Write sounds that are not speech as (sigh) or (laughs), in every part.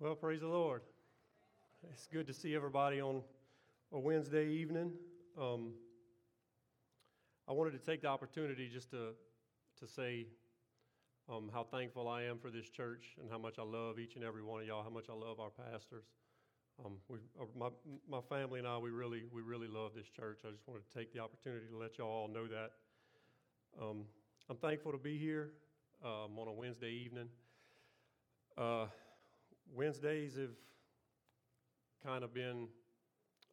Well, praise the Lord. It's good to see everybody on a Wednesday evening. Um, I wanted to take the opportunity just to, to say um, how thankful I am for this church and how much I love each and every one of y'all, how much I love our pastors. Um, we, uh, my, my family and I, we really, we really love this church. I just wanted to take the opportunity to let y'all all know that. Um, I'm thankful to be here um, on a Wednesday evening. Uh, Wednesdays have kind of been,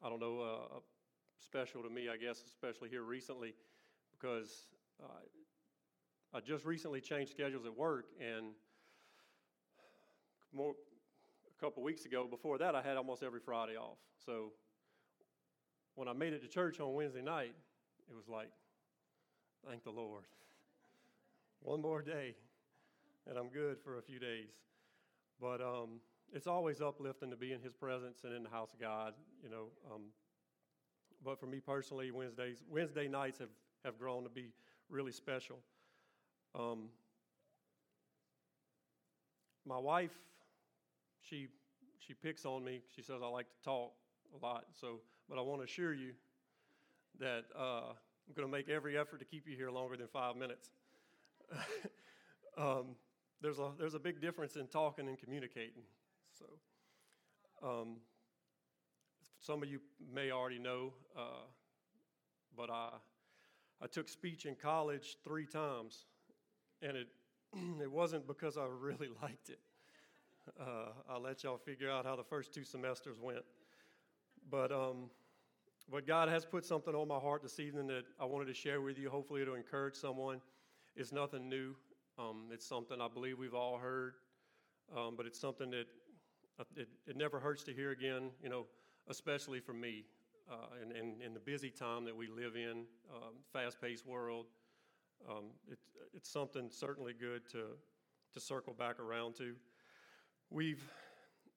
I don't know, uh, special to me, I guess, especially here recently, because uh, I just recently changed schedules at work, and more, a couple weeks ago, before that, I had almost every Friday off. So when I made it to church on Wednesday night, it was like, thank the Lord. (laughs) One more day, and I'm good for a few days. But um, it's always uplifting to be in His presence and in the house of God, you know. Um, but for me personally, Wednesdays, Wednesday nights have, have grown to be really special. Um, my wife, she she picks on me. She says I like to talk a lot. So, but I want to assure you that uh, I'm going to make every effort to keep you here longer than five minutes. (laughs) um, there's a there's a big difference in talking and communicating. So, um, some of you may already know, uh, but I I took speech in college three times, and it (clears throat) it wasn't because I really (laughs) liked it. Uh, I'll let y'all figure out how the first two semesters went, but. Um, but God has put something on my heart this evening that I wanted to share with you. Hopefully, it'll encourage someone. It's nothing new. Um, it's something I believe we've all heard, um, but it's something that uh, it, it, never hurts to hear again, you know, especially for me uh, in, in, in, the busy time that we live in, um, fast paced world. Um, it, it's something certainly good to, to circle back around to. We've,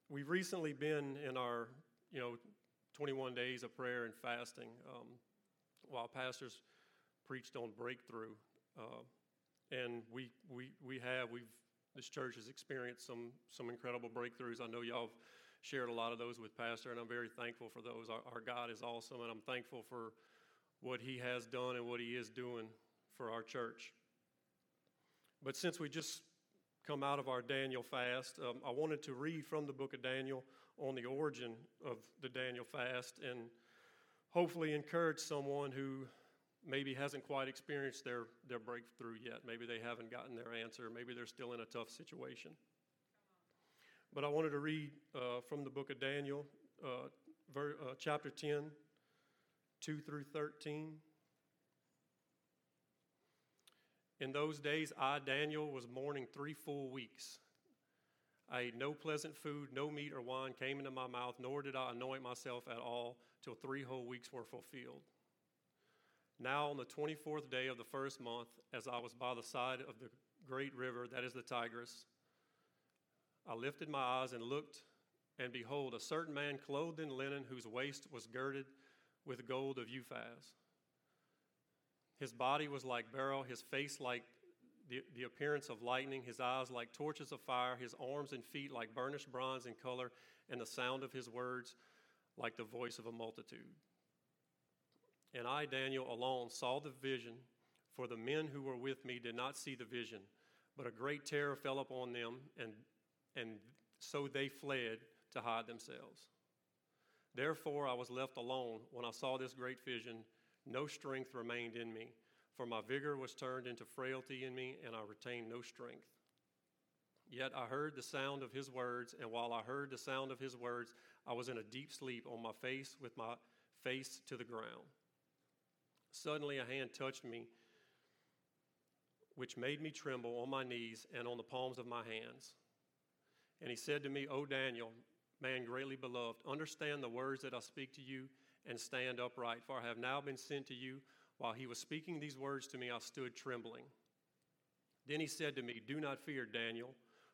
we've recently been in our, you know, 21 days of prayer and fasting um, while pastors preached on breakthrough. Uh, and we, we, we have, we've, this church has experienced some, some incredible breakthroughs. I know y'all have shared a lot of those with Pastor, and I'm very thankful for those. Our, our God is awesome, and I'm thankful for what He has done and what He is doing for our church. But since we just come out of our Daniel fast, um, I wanted to read from the book of Daniel on the origin of the Daniel fast and hopefully encourage someone who maybe hasn't quite experienced their, their breakthrough yet. Maybe they haven't gotten their answer. Maybe they're still in a tough situation. But I wanted to read uh, from the book of Daniel, uh, ver, uh, chapter 10, 2 through 13. In those days, I, Daniel, was mourning three full weeks. I ate no pleasant food, no meat or wine came into my mouth, nor did I anoint myself at all till three whole weeks were fulfilled. Now, on the 24th day of the first month, as I was by the side of the great river, that is the Tigris, I lifted my eyes and looked, and behold, a certain man clothed in linen, whose waist was girded with gold of Uphaz. His body was like beryl, his face like the, the appearance of lightning, his eyes like torches of fire, his arms and feet like burnished bronze in color, and the sound of his words like the voice of a multitude. And I, Daniel, alone saw the vision, for the men who were with me did not see the vision. But a great terror fell upon them, and, and so they fled to hide themselves. Therefore, I was left alone when I saw this great vision. No strength remained in me, for my vigor was turned into frailty in me, and I retained no strength. Yet I heard the sound of his words, and while I heard the sound of his words, I was in a deep sleep on my face with my face to the ground. Suddenly, a hand touched me, which made me tremble on my knees and on the palms of my hands. And he said to me, O Daniel, man greatly beloved, understand the words that I speak to you and stand upright, for I have now been sent to you. While he was speaking these words to me, I stood trembling. Then he said to me, Do not fear, Daniel,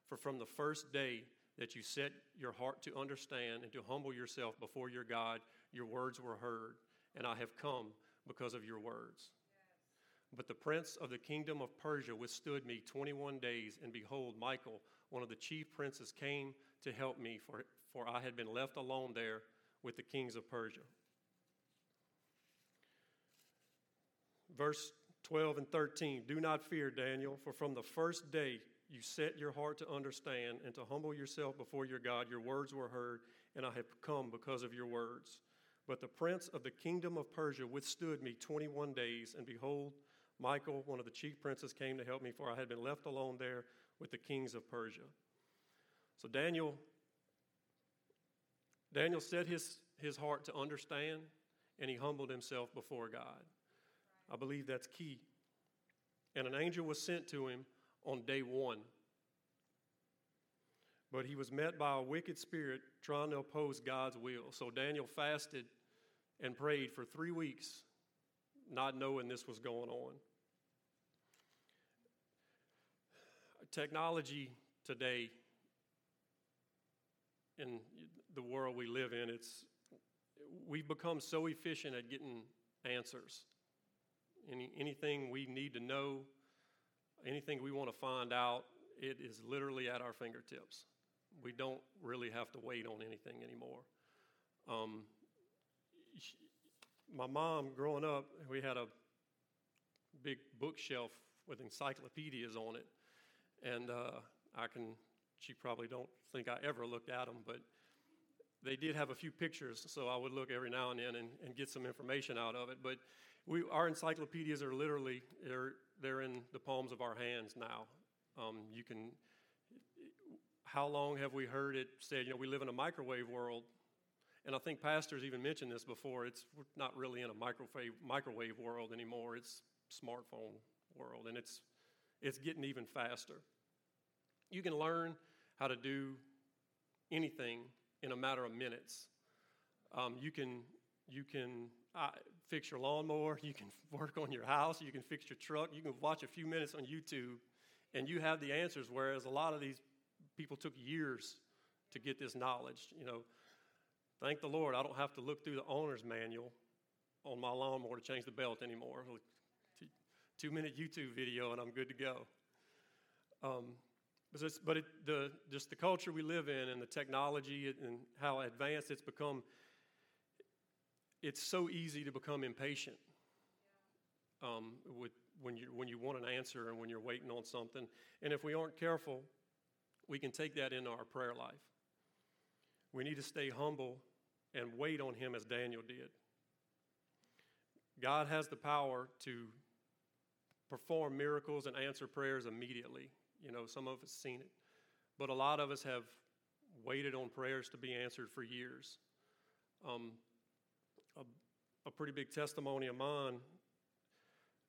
for from the first day that you set your heart to understand and to humble yourself before your God, your words were heard, and I have come because of your words. But the prince of the kingdom of Persia withstood me 21 days, and behold, Michael, one of the chief princes, came to help me, for, for I had been left alone there with the kings of Persia. Verse 12 and 13 Do not fear, Daniel, for from the first day you set your heart to understand and to humble yourself before your God, your words were heard, and I have come because of your words. But the prince of the kingdom of Persia withstood me 21 days, and behold, Michael, one of the chief princes, came to help me, for I had been left alone there with the kings of Persia. So Daniel, Daniel set his, his heart to understand, and he humbled himself before God. I believe that's key. And an angel was sent to him on day one. But he was met by a wicked spirit trying to oppose God's will. So Daniel fasted and prayed for three weeks, not knowing this was going on. Technology today, in the world we live in, it's we've become so efficient at getting answers. Any, anything we need to know, anything we want to find out, it is literally at our fingertips. We don't really have to wait on anything anymore. Um, my mom, growing up, we had a big bookshelf with encyclopedias on it, and uh, I can. She probably don't think I ever looked at them, but they did have a few pictures, so I would look every now and then and, and get some information out of it. But we, our encyclopedias are literally they're, they're in the palms of our hands now. Um, you can. How long have we heard it said? You know, we live in a microwave world, and I think pastors even mentioned this before. It's we're not really in a microwave microwave world anymore. It's smartphone world, and it's it's getting even faster. You can learn how to do anything in a matter of minutes. Um, you can you can uh, fix your lawnmower, (laughs) you can work on your house, you can fix your truck, you can watch a few minutes on YouTube, and you have the answers. Whereas a lot of these people took years to get this knowledge. You know, thank the Lord, I don't have to look through the owner's manual on my lawnmower to change the belt anymore. Two minute YouTube video, and I'm good to go. Um, but it, the, just the culture we live in and the technology and how advanced it's become it's so easy to become impatient um, with, when, you, when you want an answer and when you're waiting on something. And if we aren't careful, we can take that into our prayer life. We need to stay humble and wait on Him as Daniel did. God has the power to perform miracles and answer prayers immediately. You know, some of us seen it. But a lot of us have waited on prayers to be answered for years. Um, a, a pretty big testimony of mine.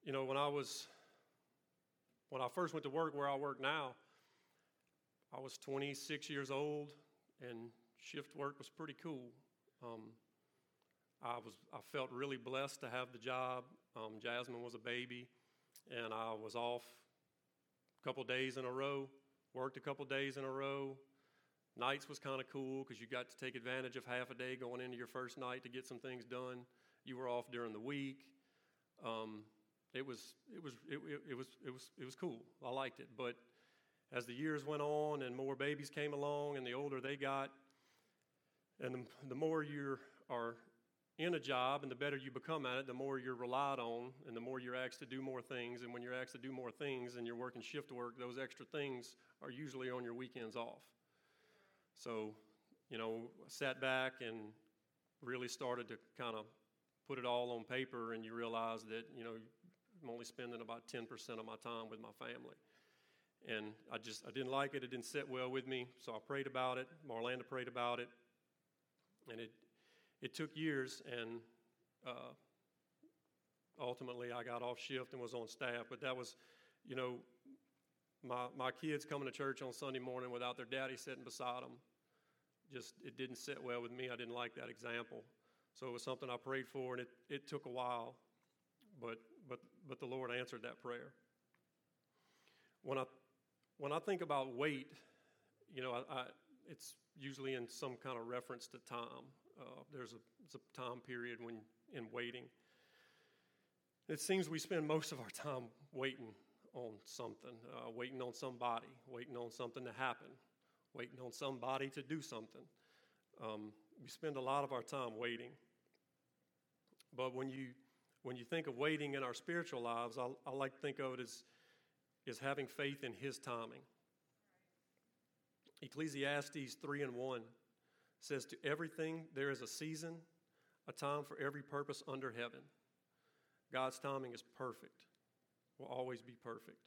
You know, when I was, when I first went to work where I work now, I was 26 years old and shift work was pretty cool. Um, I was, I felt really blessed to have the job. Um, Jasmine was a baby, and I was off a couple days in a row, worked a couple days in a row, Nights was kind of cool because you got to take advantage of half a day going into your first night to get some things done. You were off during the week. Um, it was it was it, it, was it was it was cool. I liked it. But as the years went on and more babies came along and the older they got, and the, the more you are in a job and the better you become at it, the more you're relied on and the more you're asked to do more things. And when you're asked to do more things and you're working shift work, those extra things are usually on your weekends off. So, you know, sat back and really started to kind of put it all on paper, and you realize that, you know, I'm only spending about 10% of my time with my family. And I just, I didn't like it. It didn't sit well with me. So I prayed about it. Marlanda prayed about it. And it, it took years, and uh, ultimately I got off shift and was on staff. But that was, you know, my, my kids coming to church on Sunday morning without their daddy sitting beside them, just it didn't sit well with me. I didn't like that example. So it was something I prayed for, and it, it took a while, but, but, the Lord answered that prayer. When I, when I think about wait, you know, I, I, it's usually in some kind of reference to time. Uh, there's, a, a time period when in waiting. It seems we spend most of our time waiting on something, uh, waiting on somebody, waiting on something to happen, waiting on somebody to do something. Um, we spend a lot of our time waiting. But when you, when you think of waiting in our spiritual lives, I, I like to think of it as, as having faith in His timing. Ecclesiastes 3 and 1 says, To everything there is a season, a time for every purpose under heaven. God's timing is perfect, will always be perfect.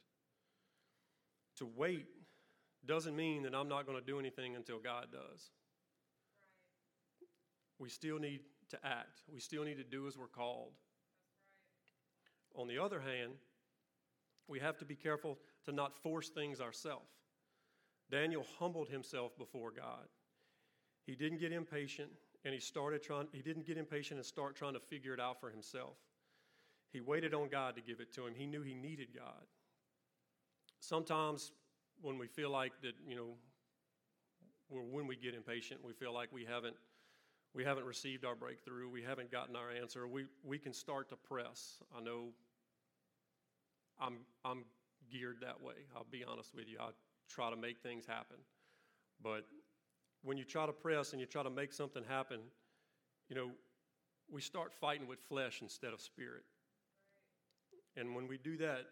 To wait doesn't mean that I'm not going to do anything until God does. Right. We still need to act, we still need to do as we're called. On the other hand, we have to be careful to not force things ourselves. Daniel humbled himself before God. He didn't get impatient and he started trying he didn't get impatient and start trying to figure it out for himself. He waited on God to give it to him. He knew he needed God. Sometimes when we feel like that, you know, when we get impatient, we feel like we haven't we haven't received our breakthrough, we haven't gotten our answer. We we can start to press. I know I'm I'm geared that way. I'll be honest with you. I try to make things happen. But when you try to press and you try to make something happen, you know, we start fighting with flesh instead of spirit. And when we do that,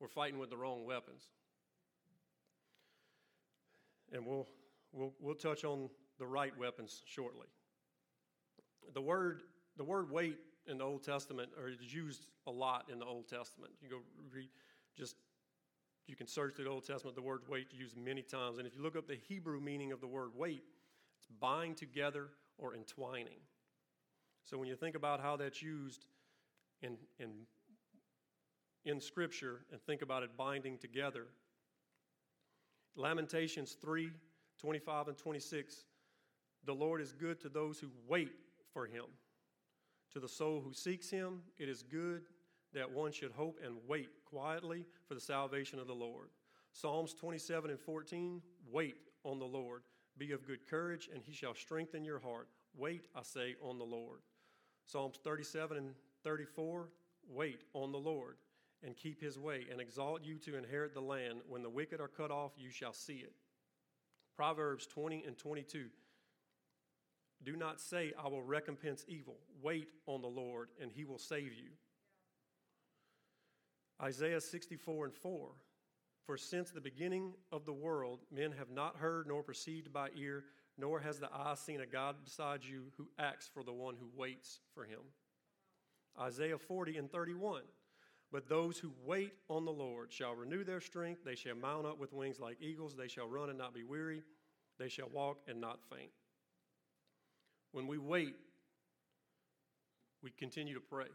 we're fighting with the wrong weapons. And we'll, we'll, we'll touch on the right weapons shortly. The word, the word wait in the Old Testament, or is used a lot in the Old Testament. You go read, just you can search the Old Testament, the word wait used many times. And if you look up the Hebrew meaning of the word wait, it's bind together or entwining. So when you think about how that's used in, in, in Scripture and think about it binding together, Lamentations 3 25 and 26, the Lord is good to those who wait for him. To the soul who seeks him, it is good that one should hope and wait quietly for the salvation of the Lord. Psalms 27 and 14 Wait on the Lord. Be of good courage, and he shall strengthen your heart. Wait, I say, on the Lord. Psalms 37 and 34 Wait on the Lord and keep his way, and exalt you to inherit the land. When the wicked are cut off, you shall see it. Proverbs 20 and 22 Do not say, I will recompense evil. Wait on the Lord, and he will save you. Isaiah 64 and 4 For since the beginning of the world, men have not heard nor perceived by ear, nor has the eye seen a God beside you who acts for the one who waits for him. Isaiah 40 and 31 But those who wait on the Lord shall renew their strength. They shall mount up with wings like eagles. They shall run and not be weary. They shall walk and not faint. When we wait, we continue to pray,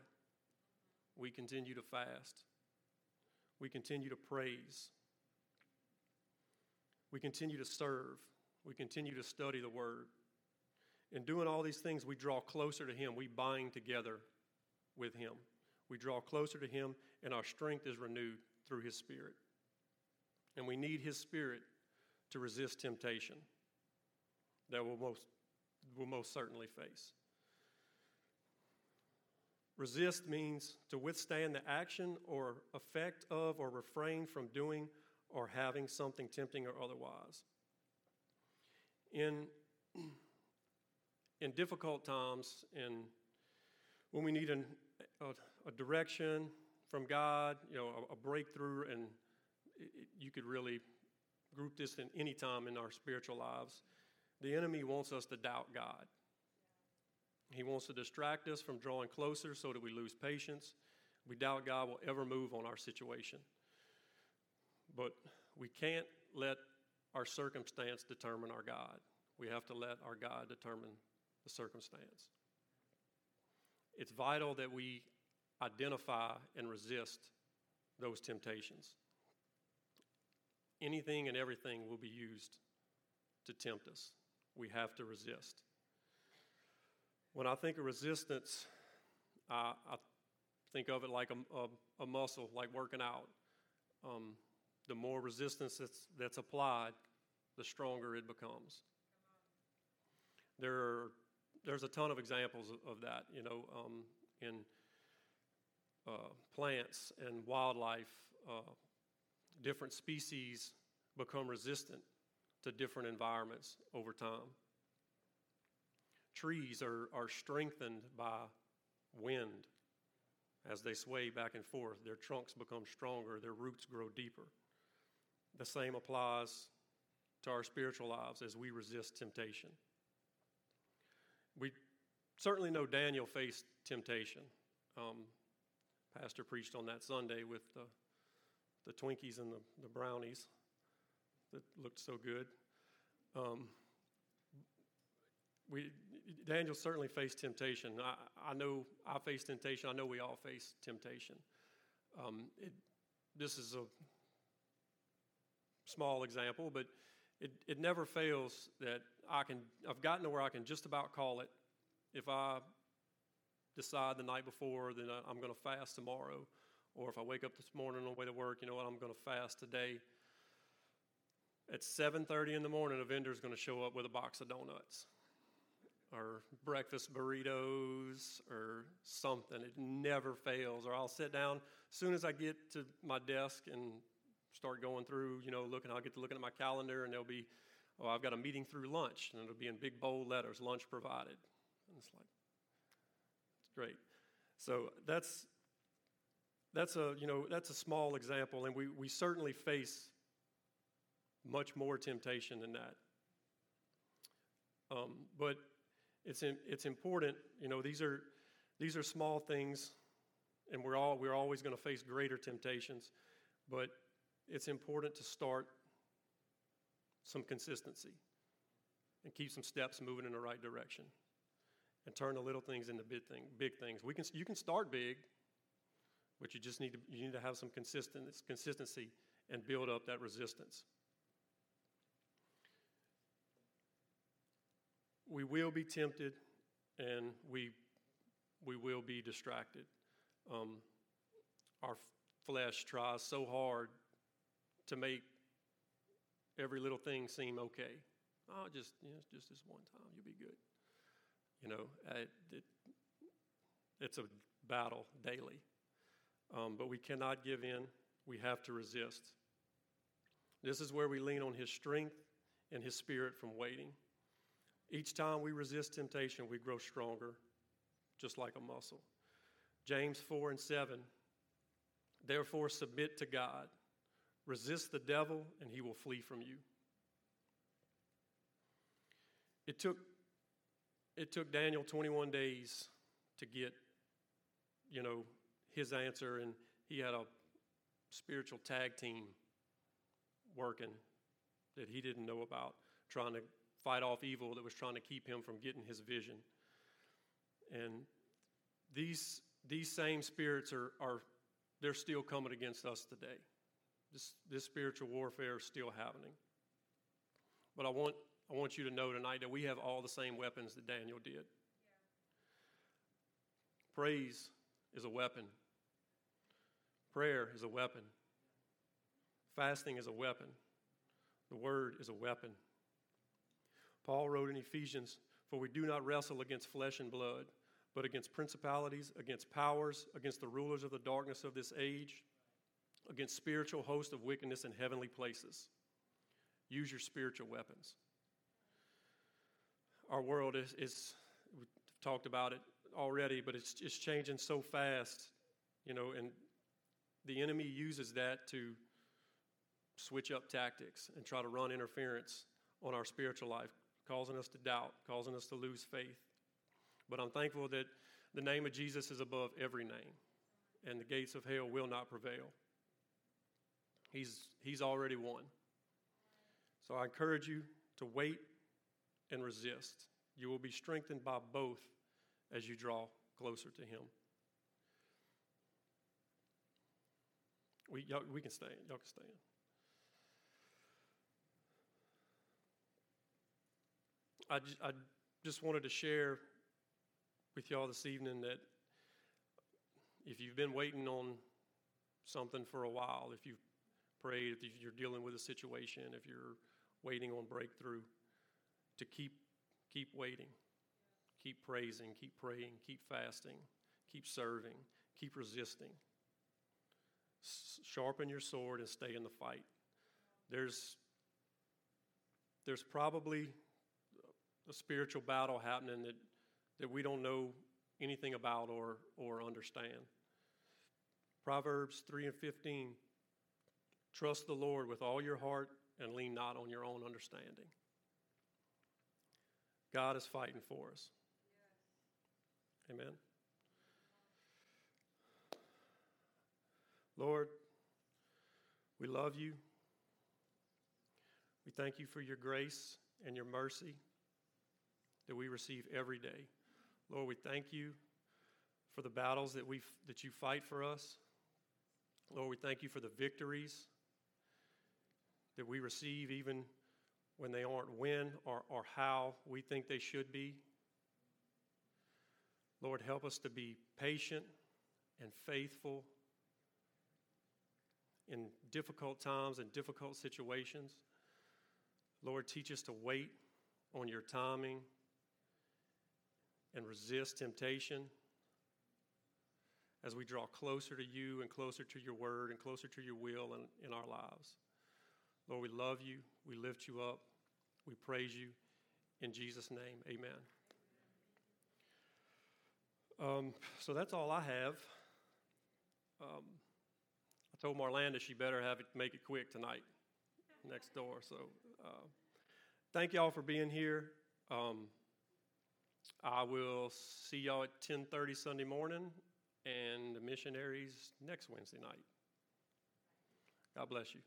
we continue to fast we continue to praise. We continue to serve. We continue to study the Word. In doing all these things, we draw closer to Him. We bind together with Him. We draw closer to Him, and our strength is renewed through His Spirit. And we need His Spirit to resist temptation that we'll most, we'll most certainly face. Resist means to withstand the action or effect of or refrain from doing or having something tempting or otherwise. In, in difficult times, and when we need an, a, a, direction from God, you know, a, a breakthrough, and it, you could really group this in any time in our spiritual lives, the enemy wants us to doubt God. He wants to distract us from drawing closer so that we lose patience. We doubt God will ever move on our situation. But we can't let our circumstance determine our God. We have to let our God determine the circumstance. It's vital that we identify and resist those temptations. Anything and everything will be used to tempt us. We have to resist. When I think of resistance, I, I think of it like a, a, a muscle, like working out. Um, the more resistance that's, that's applied, the stronger it becomes. There are, there's a ton of examples of, of that, you know, um, in uh, plants and wildlife. Uh, different species become resistant to different environments over time. Trees are, are strengthened by wind as they sway back and forth. Their trunks become stronger, their roots grow deeper. The same applies to our spiritual lives as we resist temptation. We certainly know Daniel faced temptation. Um, Pastor preached on that Sunday with the, the Twinkies and the, the brownies that looked so good. Um, we, Daniel certainly faced temptation. I, I know I faced temptation. I know we all face temptation. Um, it, this is a small example, but it, it never fails that I can, I've gotten to where I can just about call it. If I decide the night before that I'm going to fast tomorrow, or if I wake up this morning on the way to work, you know what, I'm going to fast today. At 7:30 in the morning, a vendor is going to show up with a box of donuts, or breakfast burritos, or something. It never fails. Or I'll sit down as soon as I get to my desk and start going through, you know, looking. I'll get to looking at my calendar, and there'll be, oh, I've got a meeting through lunch, and it'll be in big bold letters, lunch provided. And it's like, it's Great. So that's that's a you know that's a small example, and we, we certainly face much more temptation than that. Um, but it's in, it's important, you know. These are these are small things, and we're all we're always going to face greater temptations, but it's important to start some consistency and keep some steps moving in the right direction and turn the little things into big, thing, big things. We can, you can start big, but you just need to, you need to have some consistent, consistency and build up that resistance. We will be tempted and we, we will be distracted. Um, our flesh tries so hard to make every little thing seem okay. Oh, just, you know, just this one time, you'll be good. You know, it, it, it's a battle daily. Um, but we cannot give in. We have to resist. This is where we lean on His strength and His Spirit from waiting. Each time we resist temptation, we grow stronger, just like a muscle. James 4 and 7 Therefore, submit to God, resist the devil, and he will flee from you. It took it took Daniel 21 days to get, you know, his answer, and he had a spiritual tag team working that he didn't know about, trying to fight off evil that was trying to keep him from getting his vision. And these, these same spirits are, are they're still coming against us today. This, this spiritual warfare is still happening. But I want I want you to know tonight that we have all the same weapons that Daniel did. Yeah. Praise is a weapon, prayer is a weapon, fasting is a weapon, the word is a weapon. Paul wrote in Ephesians, For we do not wrestle against flesh and blood, but against principalities, against powers, against the rulers of the darkness of this age, against spiritual hosts of wickedness in heavenly places. Use your spiritual weapons our world is, is we talked about it already, but it's, it's changing so fast, you know, and the enemy uses that to switch up tactics and try to run interference on our spiritual life, causing us to doubt, causing us to lose faith. But I'm thankful that the name of Jesus is above every name, and the gates of hell will not prevail. He's, he's already won. So I encourage you to wait and resist. You will be strengthened by both as you draw closer to Him. We, y'all, we can stand. Y'all can stand. I, just, I just wanted to share with y'all this evening that if you've been waiting on something for a while, if you've prayed, if you're dealing with a situation, if you're waiting on breakthrough, to keep, keep waiting, keep praising, keep praying, keep fasting, keep serving, keep resisting. S- sharpen your sword and stay in the fight. There's, there's probably a spiritual battle happening that, that we don't know anything about or, or understand. Proverbs 3 and 15 Trust the Lord with all your heart and lean not on your own understanding. God is fighting for us. Amen. Lord, we love you. We thank you for your grace and your mercy that we receive every day. Lord, we thank you for the battles that, we that you fight for us. Lord, we thank you for the victories that we receive even when they aren't when or, or how we think they should be. Lord, help us to be patient and faithful in difficult times and difficult situations. Lord, teach us to wait on your timing and resist temptation as we draw closer to you and closer to your word and closer to your will in, in our lives. Lord, we love you. We lift you up. We praise you. In Jesus' name, amen. Um, so that's all I have. Um, I told Marlanda she better have it, make it quick tonight, next door. So uh, thank y'all for being here. Um, I will see y'all at 10:30 Sunday morning, and the missionaries next Wednesday night. God bless you.